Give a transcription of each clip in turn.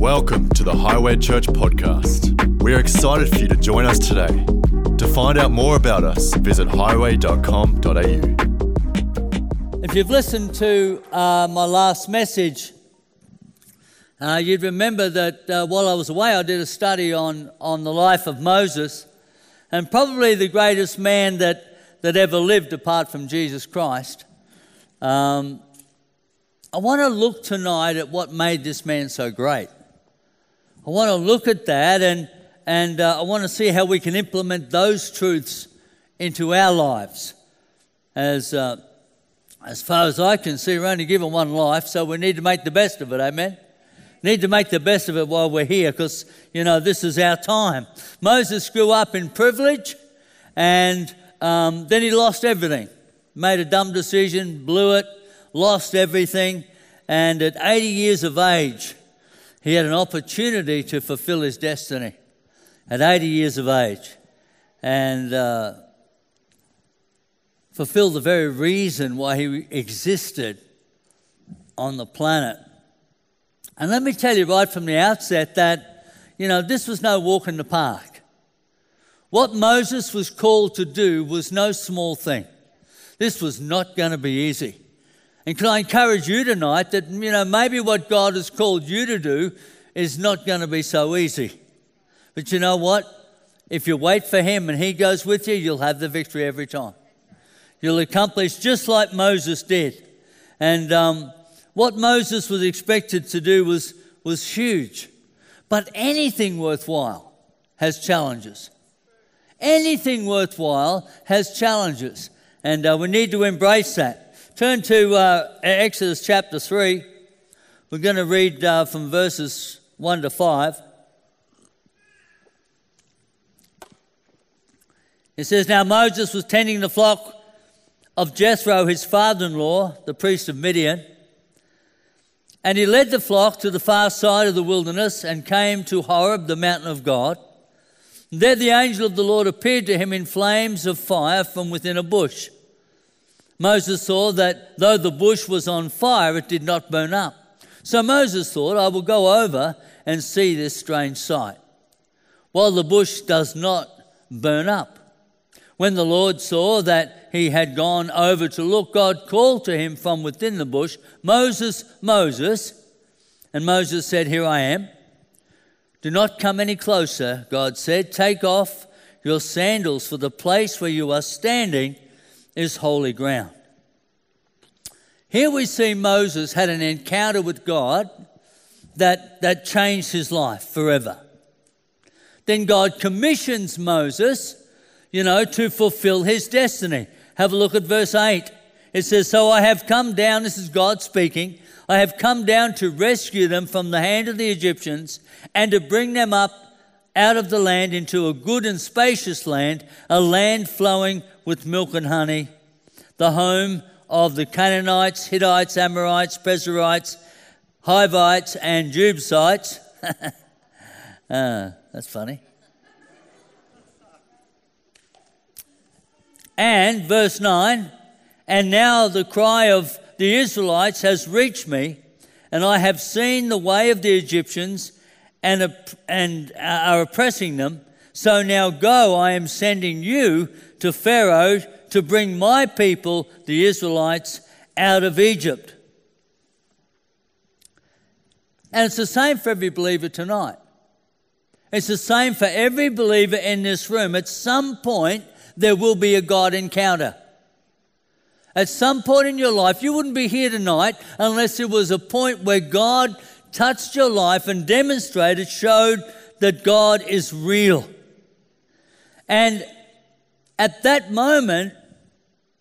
Welcome to the Highway Church podcast. We are excited for you to join us today. To find out more about us, visit highway.com.au. If you've listened to uh, my last message, uh, you'd remember that uh, while I was away, I did a study on, on the life of Moses, and probably the greatest man that, that ever lived apart from Jesus Christ. Um, I want to look tonight at what made this man so great. I want to look at that and, and uh, I want to see how we can implement those truths into our lives. As, uh, as far as I can see, we're only given one life, so we need to make the best of it, amen? Need to make the best of it while we're here because, you know, this is our time. Moses grew up in privilege and um, then he lost everything. Made a dumb decision, blew it, lost everything, and at 80 years of age, he had an opportunity to fulfill his destiny at 80 years of age and uh, fulfill the very reason why he existed on the planet. And let me tell you right from the outset that, you know, this was no walk in the park. What Moses was called to do was no small thing. This was not going to be easy. And can I encourage you tonight that, you know, maybe what God has called you to do is not going to be so easy. But you know what? If you wait for Him and He goes with you, you'll have the victory every time. You'll accomplish just like Moses did. And um, what Moses was expected to do was, was huge. But anything worthwhile has challenges. Anything worthwhile has challenges. And uh, we need to embrace that. Turn to uh, Exodus chapter 3. We're going to read uh, from verses 1 to 5. It says, Now Moses was tending the flock of Jethro, his father in law, the priest of Midian. And he led the flock to the far side of the wilderness and came to Horeb, the mountain of God. There the angel of the Lord appeared to him in flames of fire from within a bush. Moses saw that though the bush was on fire, it did not burn up. So Moses thought, I will go over and see this strange sight. While the bush does not burn up. When the Lord saw that he had gone over to look, God called to him from within the bush, Moses, Moses. And Moses said, Here I am. Do not come any closer, God said. Take off your sandals, for the place where you are standing is holy ground. Here we see Moses had an encounter with God that, that changed his life forever. Then God commissions Moses, you know, to fulfill his destiny. Have a look at verse 8. It says, So I have come down, this is God speaking, I have come down to rescue them from the hand of the Egyptians and to bring them up out of the land into a good and spacious land, a land flowing with milk and honey, the home of the Canaanites, Hittites, Amorites, Perizzites, Hivites, and Jebusites. uh, that's funny. And verse 9, and now the cry of the Israelites has reached me, and I have seen the way of the Egyptians and, and are oppressing them. So now go, I am sending you to Pharaoh to bring my people, the Israelites, out of Egypt. And it's the same for every believer tonight. It's the same for every believer in this room. At some point, there will be a God encounter. At some point in your life, you wouldn't be here tonight unless there was a point where God touched your life and demonstrated, showed that God is real. And at that moment,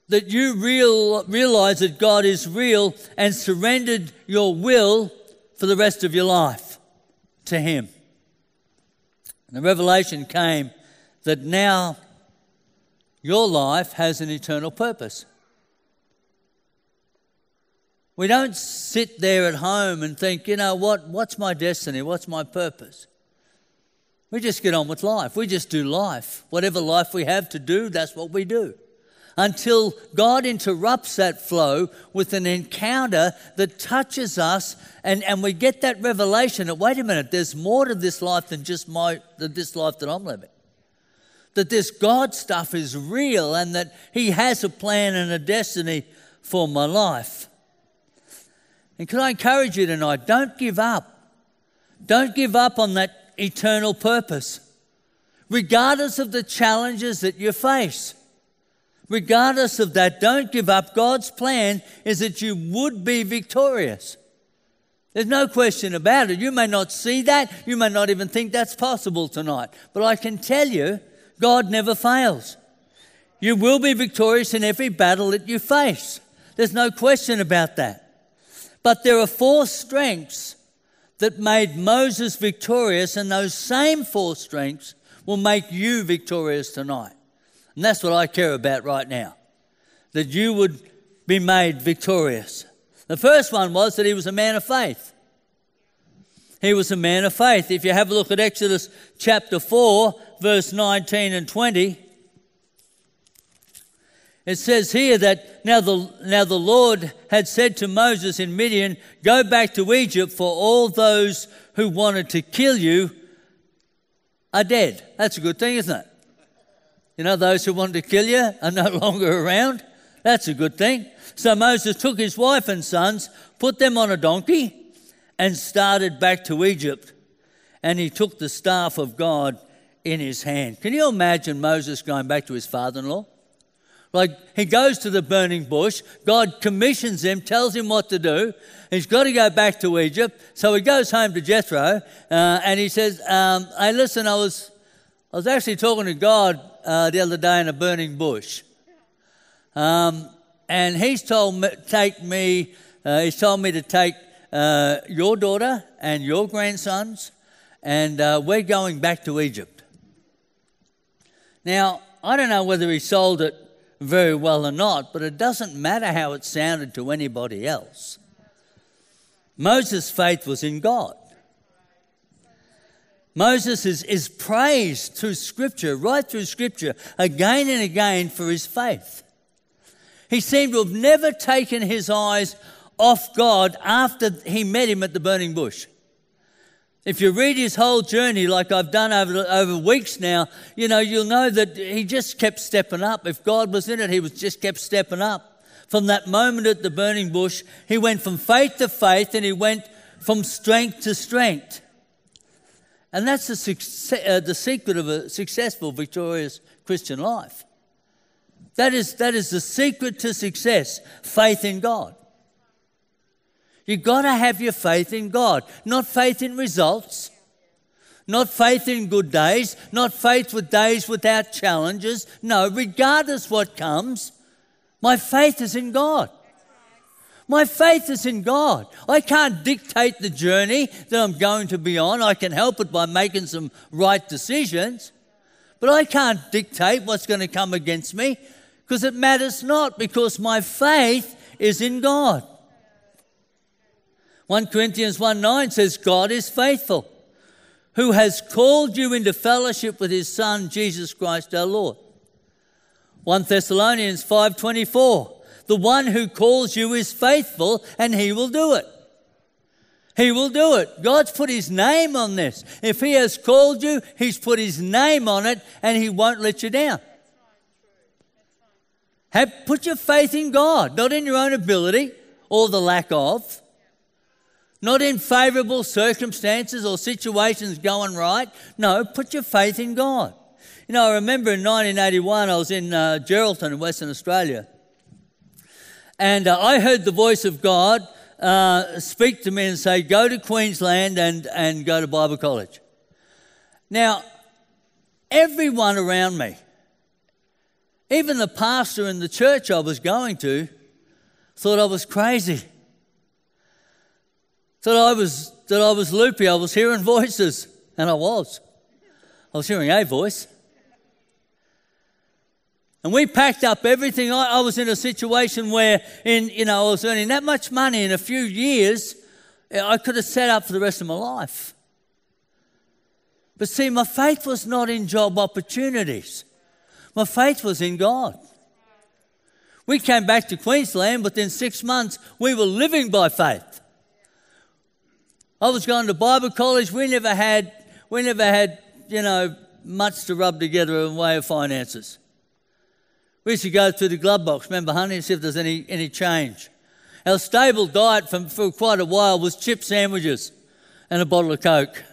that you real, realize that God is real and surrendered your will for the rest of your life to Him. And the revelation came that now your life has an eternal purpose. We don't sit there at home and think, you know what, what's my destiny? What's my purpose? We just get on with life. We just do life. Whatever life we have to do, that's what we do. until God interrupts that flow with an encounter that touches us and, and we get that revelation that, wait a minute, there's more to this life than just my, than this life that I'm living. That this God stuff is real and that He has a plan and a destiny for my life. And can I encourage you tonight? Don't give up. Don't give up on that eternal purpose, regardless of the challenges that you face. Regardless of that, don't give up. God's plan is that you would be victorious. There's no question about it. You may not see that. You may not even think that's possible tonight. But I can tell you, God never fails. You will be victorious in every battle that you face. There's no question about that. But there are four strengths that made Moses victorious, and those same four strengths will make you victorious tonight. And that's what I care about right now that you would be made victorious. The first one was that he was a man of faith. He was a man of faith. If you have a look at Exodus chapter 4, verse 19 and 20, it says here that now the, now the Lord had said to Moses in Midian, Go back to Egypt, for all those who wanted to kill you are dead. That's a good thing, isn't it? You know, those who wanted to kill you are no longer around. That's a good thing. So Moses took his wife and sons, put them on a donkey, and started back to Egypt. And he took the staff of God in his hand. Can you imagine Moses going back to his father in law? Like he goes to the burning bush, God commissions him, tells him what to do. He's got to go back to Egypt. So he goes home to Jethro uh, and he says, um, Hey, listen, I was, I was actually talking to God uh, the other day in a burning bush. Um, and he's told me, take me, uh, he's told me to take uh, your daughter and your grandsons, and uh, we're going back to Egypt. Now, I don't know whether he sold it very well or not, but it doesn't matter how it sounded to anybody else. Moses' faith was in God. Moses is, is praised through Scripture, right through Scripture, again and again for his faith. He seemed to have never taken his eyes off God after he met him at the burning bush. If you read his whole journey, like I've done over, over weeks now, you know, you'll know that he just kept stepping up. If God was in it, he was just kept stepping up. From that moment at the burning bush, he went from faith to faith and he went from strength to strength. And that's the, success, uh, the secret of a successful, victorious Christian life. That is, that is the secret to success faith in God. You've got to have your faith in God, not faith in results, not faith in good days, not faith with days without challenges. No, regardless what comes, my faith is in God. My faith is in God. I can't dictate the journey that I'm going to be on. I can help it by making some right decisions. But I can't dictate what's going to come against me because it matters not because my faith is in God. 1 Corinthians 1 9 says, God is faithful, who has called you into fellowship with his Son, Jesus Christ our Lord. 1 Thessalonians 5 24, the one who calls you is faithful and he will do it. He will do it. God's put his name on this. If he has called you, he's put his name on it and he won't let you down. Have, put your faith in God, not in your own ability or the lack of, not in favorable circumstances or situations going right. No, put your faith in God. You know, I remember in 1981, I was in uh, Geraldton in Western Australia and uh, I heard the voice of God uh, speak to me and say, Go to Queensland and, and go to Bible college. Now, everyone around me, even the pastor in the church I was going to, thought I was crazy. Thought I was, that I was loopy. I was hearing voices, and I was. I was hearing a voice. And we packed up everything. I, I, was in a situation where, in, you know, I was earning that much money in a few years, I could have set up for the rest of my life. But see, my faith was not in job opportunities. My faith was in God. We came back to Queensland within six months. We were living by faith. I was going to Bible college. We never had, we never had, you know, much to rub together in way of finances. We used to go through the glove box, remember, honey, and see if there's any, any change. Our stable diet for, for quite a while was chip sandwiches and a bottle of Coke.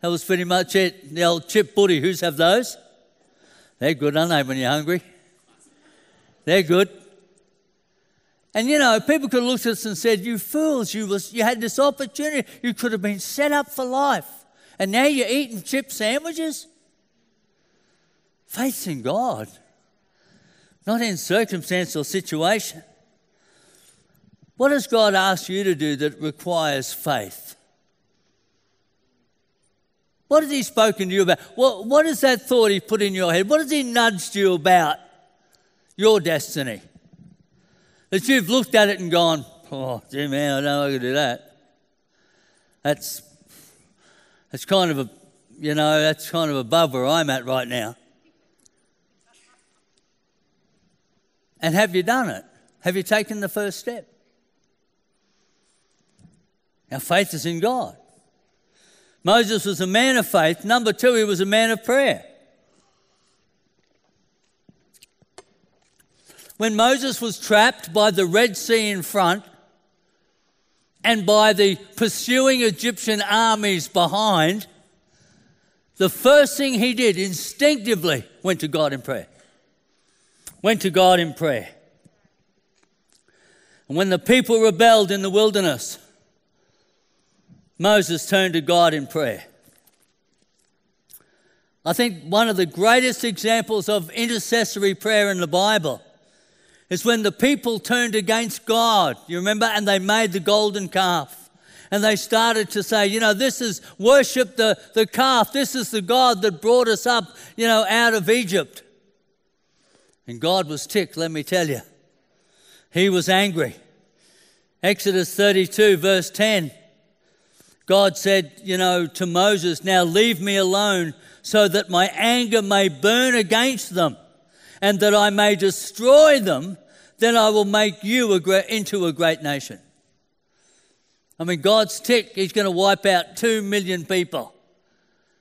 That was pretty much it. The old chip butty. Who's have those? They're good, aren't they, when you're hungry? They're good. And you know, people could have looked at us and said, You fools, you, was, you had this opportunity. You could have been set up for life. And now you're eating chip sandwiches? Faith's in God, not in circumstance or situation. What does God ask you to do that requires faith? What has He spoken to you about? What, what is that thought He put in your head? What has He nudged you about your destiny? That you've looked at it and gone, oh, gee, man, I don't know I can do that. That's, that's kind of a, you know, that's kind of above where I'm at right now. And have you done it? Have you taken the first step? Our faith is in God. Moses was a man of faith. Number two, he was a man of prayer. When Moses was trapped by the Red Sea in front and by the pursuing Egyptian armies behind, the first thing he did instinctively went to God in prayer. Went to God in prayer. And when the people rebelled in the wilderness, Moses turned to God in prayer. I think one of the greatest examples of intercessory prayer in the Bible is when the people turned against God. You remember? And they made the golden calf. And they started to say, you know, this is worship the, the calf. This is the God that brought us up, you know, out of Egypt. And God was ticked, let me tell you. He was angry. Exodus 32, verse 10. God said, you know, to Moses, Now leave me alone so that my anger may burn against them and that I may destroy them. Then I will make you a great, into a great nation. I mean, God's tick, He's going to wipe out two million people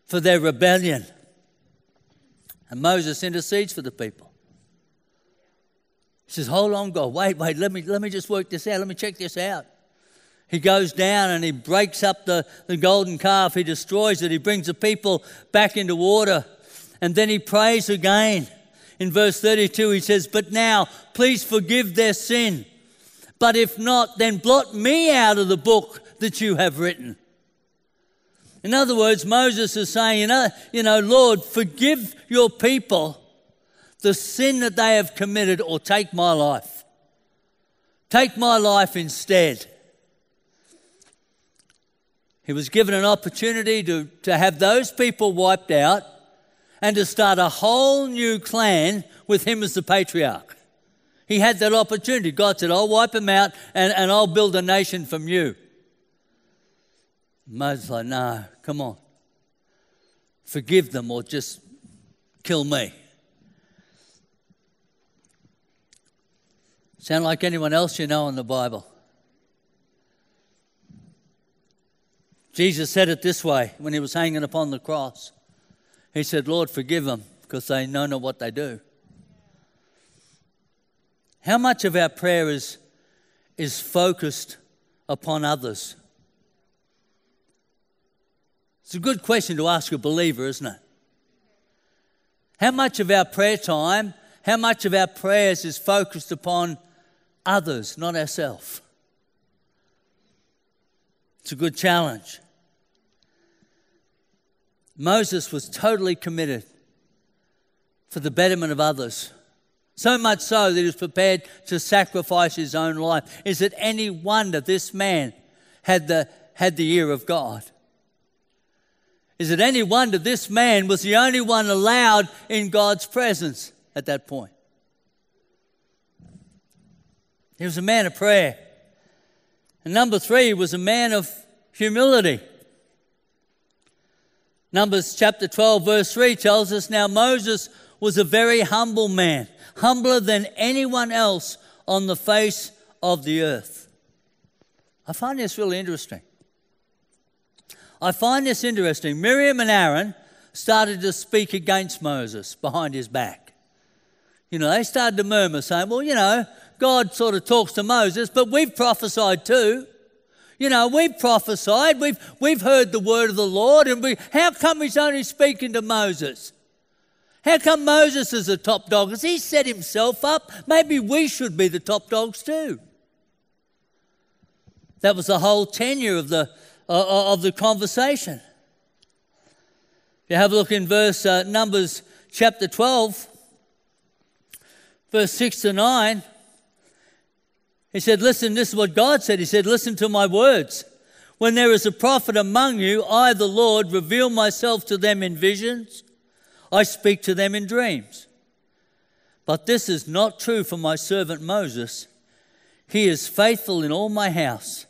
for their rebellion. And Moses intercedes for the people. He says, Hold on, God, wait, wait, let me, let me just work this out. Let me check this out. He goes down and he breaks up the, the golden calf. He destroys it. He brings the people back into water. And then he prays again. In verse 32, he says, But now, please forgive their sin. But if not, then blot me out of the book that you have written. In other words, Moses is saying, you know, you know, Lord, forgive your people the sin that they have committed, or take my life. Take my life instead. He was given an opportunity to, to have those people wiped out and to start a whole new clan with him as the patriarch. He had that opportunity. God said, I'll wipe him out and, and I'll build a nation from you. Moses like, no, come on. Forgive them or just kill me. Sound like anyone else you know in the Bible? Jesus said it this way when he was hanging upon the cross. He said, Lord, forgive them because they know not what they do. How much of our prayer is, is focused upon others? It's a good question to ask a believer, isn't it? How much of our prayer time, how much of our prayers is focused upon others, not ourselves? It's a good challenge. Moses was totally committed for the betterment of others. So much so that he was prepared to sacrifice his own life. Is it any wonder this man had the, had the ear of God? Is it any wonder this man was the only one allowed in God's presence at that point? He was a man of prayer. And number three, was a man of humility. Numbers chapter 12, verse 3 tells us now Moses was a very humble man, humbler than anyone else on the face of the earth. I find this really interesting. I find this interesting. Miriam and Aaron started to speak against Moses behind his back. You know, they started to murmur, saying, Well, you know, God sort of talks to Moses, but we've prophesied too. You know, we've prophesied, we've, we've heard the word of the Lord, and we, how come he's only speaking to Moses? How come Moses is the top dog? Has he set himself up? Maybe we should be the top dogs too. That was the whole tenure of the, uh, uh, of the conversation. If you have a look in verse uh, Numbers chapter 12, verse 6 to 9, he said, Listen, this is what God said. He said, Listen to my words. When there is a prophet among you, I, the Lord, reveal myself to them in visions. I speak to them in dreams. But this is not true for my servant Moses. He is faithful in all my house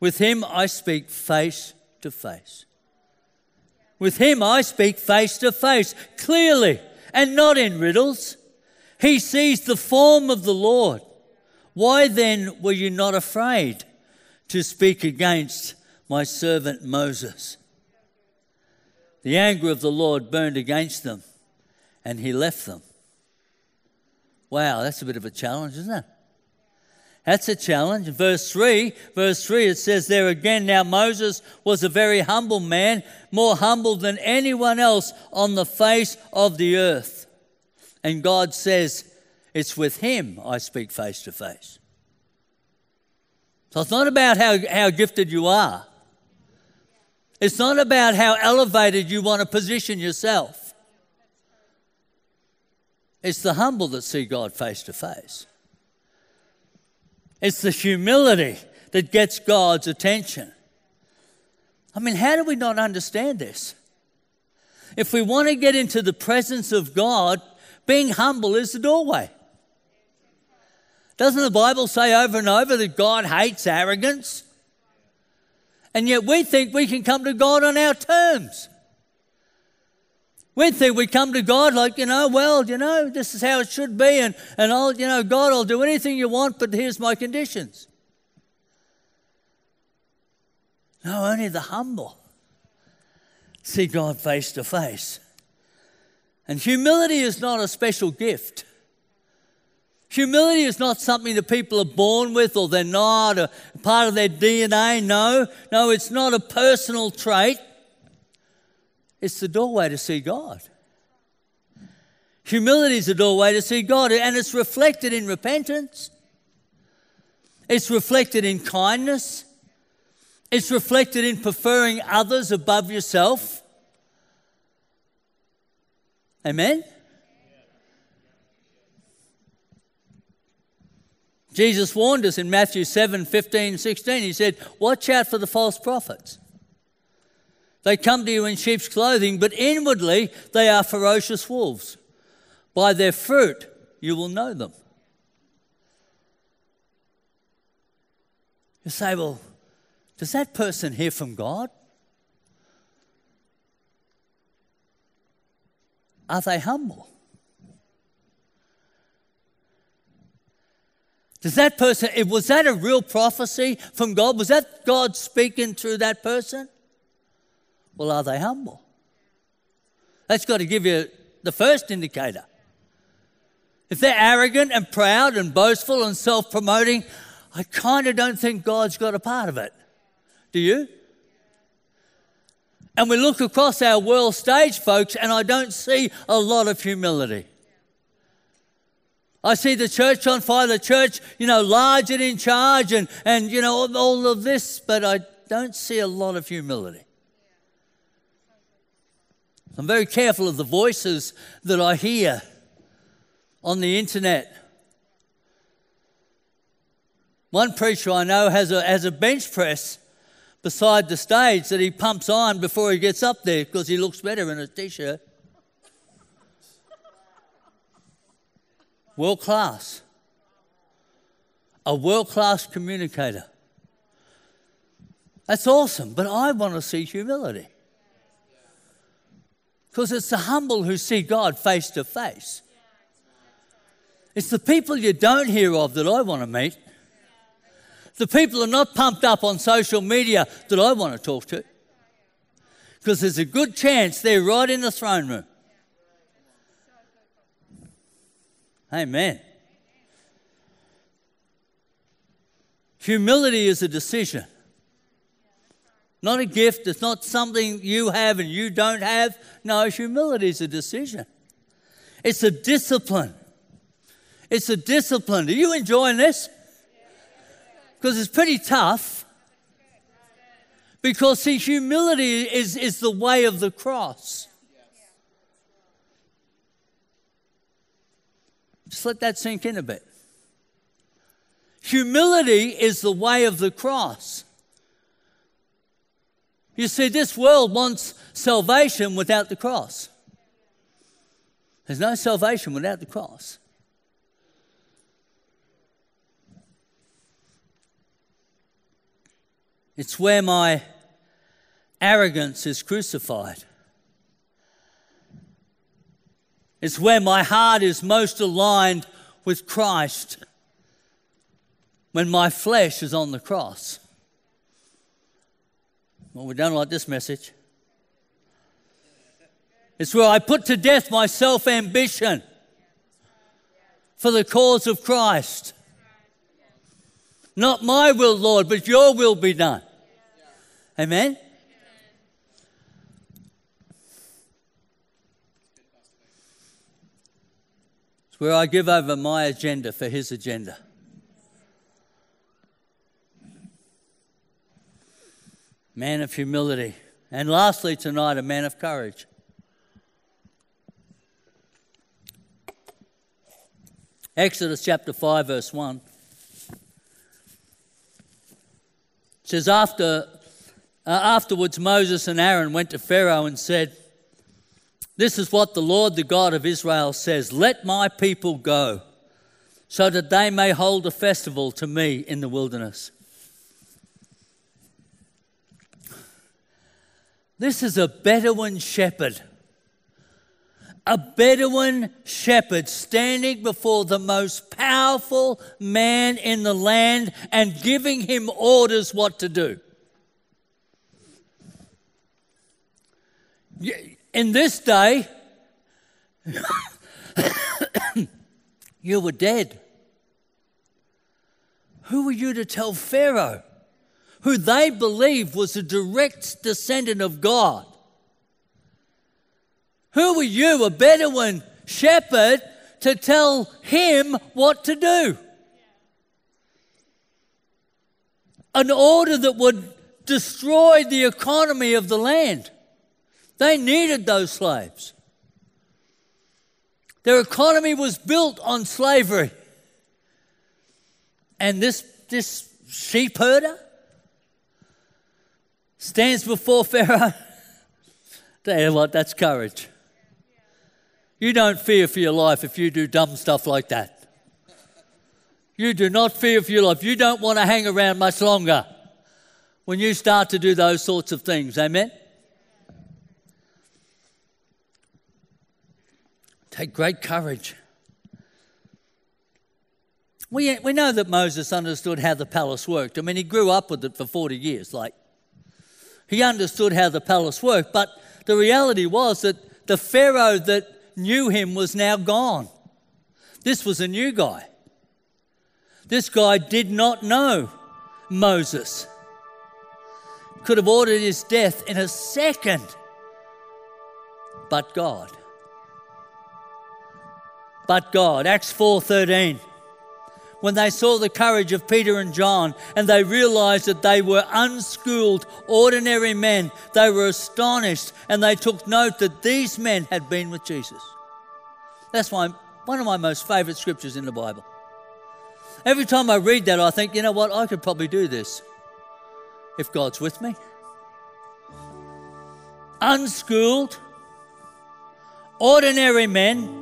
with him I speak face to face. With him I speak face to face, clearly, and not in riddles. He sees the form of the Lord. Why then were you not afraid to speak against my servant Moses? The anger of the Lord burned against them, and he left them. Wow, that's a bit of a challenge, isn't it? That's a challenge. Verse 3, verse 3, it says there again, now Moses was a very humble man, more humble than anyone else on the face of the earth. And God says, it's with him I speak face to face. So it's not about how, how gifted you are. It's not about how elevated you want to position yourself. It's the humble that see God face to face. It's the humility that gets God's attention. I mean, how do we not understand this? If we want to get into the presence of God, being humble is the doorway. Doesn't the Bible say over and over that God hates arrogance? And yet we think we can come to God on our terms. We think we come to God like, you know, well, you know, this is how it should be, and, and I'll, you know, God, I'll do anything you want, but here's my conditions. No, only the humble see God face to face. And humility is not a special gift. Humility is not something that people are born with or they're not, a part of their DNA. No, no, it's not a personal trait. It's the doorway to see God. Humility is the doorway to see God, and it's reflected in repentance. It's reflected in kindness. It's reflected in preferring others above yourself. Amen? Jesus warned us in Matthew 7 15, 16. He said, Watch out for the false prophets. They come to you in sheep's clothing, but inwardly they are ferocious wolves. By their fruit you will know them. You say, well, does that person hear from God? Are they humble? Does that person, was that a real prophecy from God? Was that God speaking through that person? Well, are they humble? That's got to give you the first indicator. If they're arrogant and proud and boastful and self promoting, I kind of don't think God's got a part of it. Do you? And we look across our world stage, folks, and I don't see a lot of humility. I see the church on fire, the church, you know, large and in charge, and, and you know, all of this, but I don't see a lot of humility. I'm very careful of the voices that I hear on the internet. One preacher I know has a, has a bench press beside the stage that he pumps on before he gets up there because he looks better in a t shirt. World class. A world class communicator. That's awesome, but I want to see humility. Because it's the humble who see God face to face. It's the people you don't hear of that I want to meet. The people are not pumped up on social media that I want to talk to. Because there's a good chance they're right in the throne room. Amen. Humility is a decision, not a gift. It's not something you have and you don't have. No, humility is a decision, it's a discipline. It's a discipline. Are you enjoying this? Because it's pretty tough. Because, see, humility is, is the way of the cross. Just let that sink in a bit. Humility is the way of the cross. You see, this world wants salvation without the cross. There's no salvation without the cross. It's where my arrogance is crucified. It's where my heart is most aligned with Christ when my flesh is on the cross. Well, we don't like this message. It's where I put to death my self ambition for the cause of Christ. Not my will, Lord, but your will be done. Amen? Where I give over my agenda for his agenda. man of humility. And lastly, tonight, a man of courage. Exodus chapter 5, verse 1 says, After, uh, Afterwards, Moses and Aaron went to Pharaoh and said, This is what the Lord, the God of Israel, says Let my people go, so that they may hold a festival to me in the wilderness. This is a Bedouin shepherd. A Bedouin shepherd standing before the most powerful man in the land and giving him orders what to do. In this day, you were dead. Who were you to tell Pharaoh? who they believed was a direct descendant of God. Who were you, a Bedouin shepherd, to tell him what to do? An order that would destroy the economy of the land. They needed those slaves. Their economy was built on slavery. And this, this sheep herder, stands before Pharaoh. Tell you what, that's courage. You don't fear for your life if you do dumb stuff like that. You do not fear for your life. You don't want to hang around much longer when you start to do those sorts of things. Amen? Take great courage. We, we know that Moses understood how the palace worked. I mean, he grew up with it for 40 years. Like, he understood how the palace worked, but the reality was that the Pharaoh that knew him was now gone. This was a new guy. This guy did not know Moses. Could have ordered his death in a second. But God. But God. Acts 4:13 when they saw the courage of Peter and John and they realized that they were unschooled, ordinary men, they were astonished and they took note that these men had been with Jesus. That's my, one of my most favorite scriptures in the Bible. Every time I read that, I think, you know what, I could probably do this if God's with me. Unschooled, ordinary men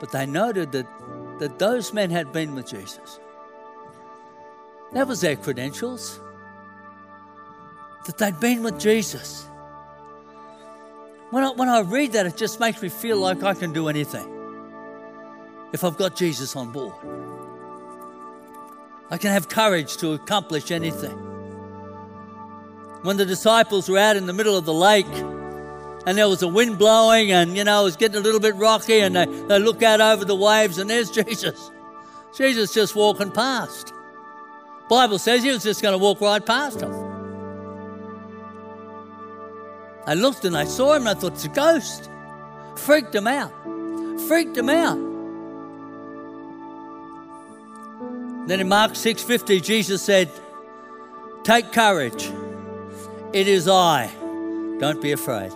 But they noted that, that those men had been with Jesus. That was their credentials. That they'd been with Jesus. When I, when I read that, it just makes me feel like I can do anything if I've got Jesus on board. I can have courage to accomplish anything. When the disciples were out in the middle of the lake and there was a wind blowing and, you know, it was getting a little bit rocky and they, they look out over the waves and there's Jesus. Jesus just walking past. Bible says he was just going to walk right past them. I looked and I saw him and I thought it's a ghost. Freaked him out. Freaked him out. Then in Mark 6:50 Jesus said, "Take courage. It is I. Don't be afraid."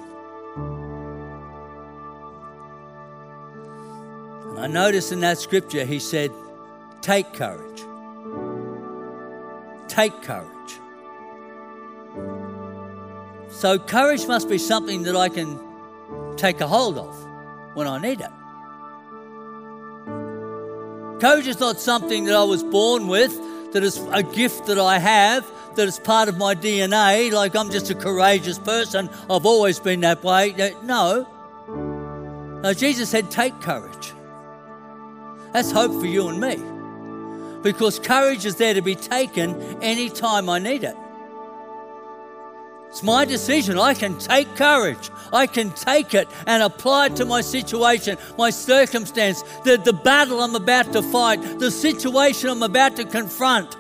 I noticed in that scripture he said, "Take courage." Take courage. So, courage must be something that I can take a hold of when I need it. Courage is not something that I was born with, that is a gift that I have, that is part of my DNA, like I'm just a courageous person, I've always been that way. No. No, Jesus said, take courage. That's hope for you and me. Because courage is there to be taken anytime I need it. It's my decision. I can take courage. I can take it and apply it to my situation, my circumstance, the, the battle I'm about to fight, the situation I'm about to confront.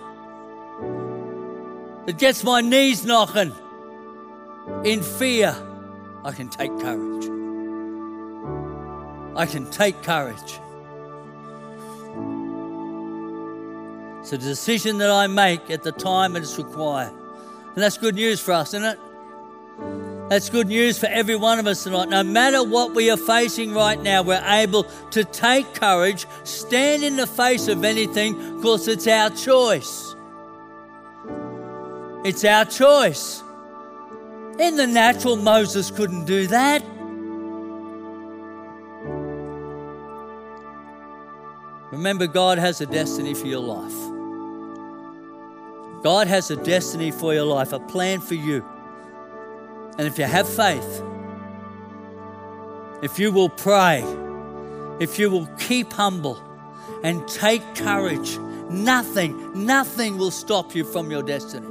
It gets my knees knocking. In fear, I can take courage. I can take courage. It's a decision that I make at the time it is required. And that's good news for us, isn't it? That's good news for every one of us tonight. No matter what we are facing right now, we're able to take courage, stand in the face of anything, because it's our choice. It's our choice. In the natural, Moses couldn't do that. Remember, God has a destiny for your life. God has a destiny for your life, a plan for you. And if you have faith, if you will pray, if you will keep humble and take courage, nothing, nothing will stop you from your destiny.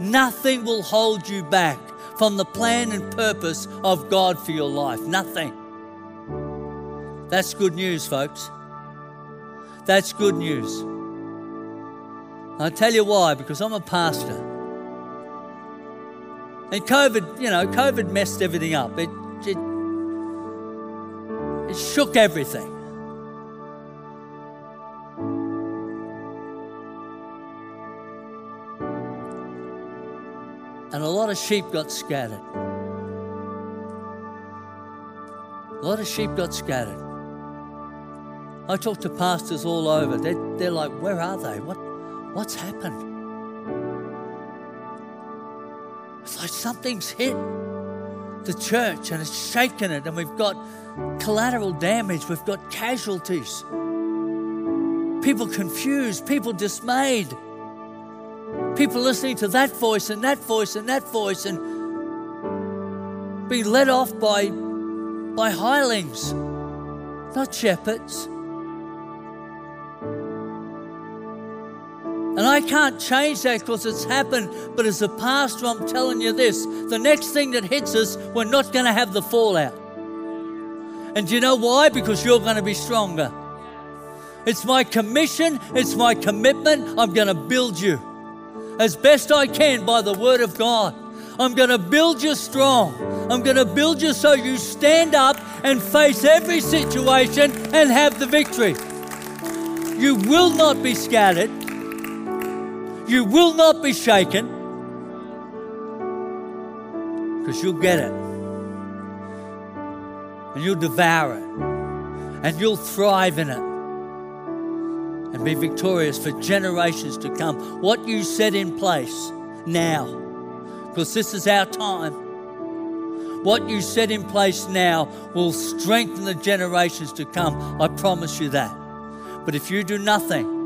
Nothing will hold you back from the plan and purpose of God for your life. Nothing. That's good news, folks. That's good news. I'll tell you why, because I'm a pastor. And COVID, you know, COVID messed everything up. It, it, it shook everything. And a lot of sheep got scattered. A lot of sheep got scattered. I talk to pastors all over. They're, they're like, where are they? What, What's happened? It's like something's hit the church and it's shaken it, and we've got collateral damage, we've got casualties. People confused, people dismayed, people listening to that voice and that voice and that voice and being led off by, by hirelings, not shepherds. Can't change that because it's happened. But as a pastor, I'm telling you this the next thing that hits us, we're not going to have the fallout. And do you know why? Because you're going to be stronger. It's my commission, it's my commitment. I'm going to build you as best I can by the word of God. I'm going to build you strong. I'm going to build you so you stand up and face every situation and have the victory. You will not be scattered. You will not be shaken because you'll get it. And you'll devour it. And you'll thrive in it. And be victorious for generations to come. What you set in place now, because this is our time. What you set in place now will strengthen the generations to come. I promise you that. But if you do nothing,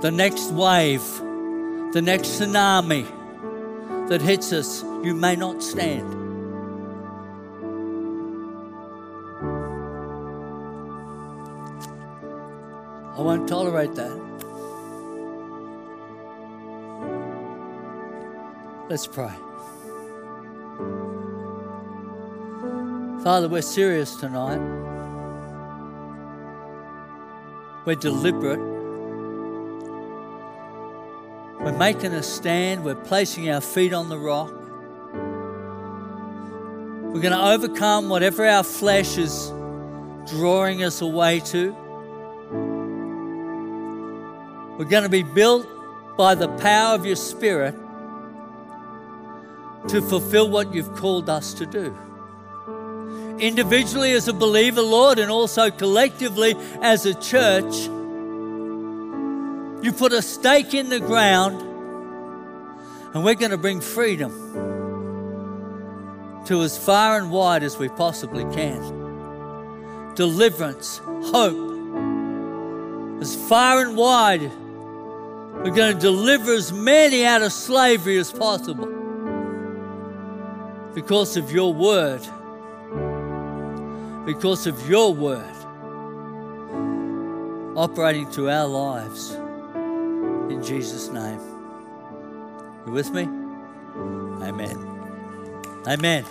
the next wave, the next tsunami that hits us, you may not stand. I won't tolerate that. Let's pray. Father, we're serious tonight. We're deliberate we're making a stand. We're placing our feet on the rock. We're going to overcome whatever our flesh is drawing us away to. We're going to be built by the power of your Spirit to fulfill what you've called us to do. Individually as a believer, Lord, and also collectively as a church, you put a stake in the ground, and we're going to bring freedom to as far and wide as we possibly can. Deliverance, hope, as far and wide. We're going to deliver as many out of slavery as possible because of your word. Because of your word operating through our lives. In Jesus' name. You with me? Amen. Amen.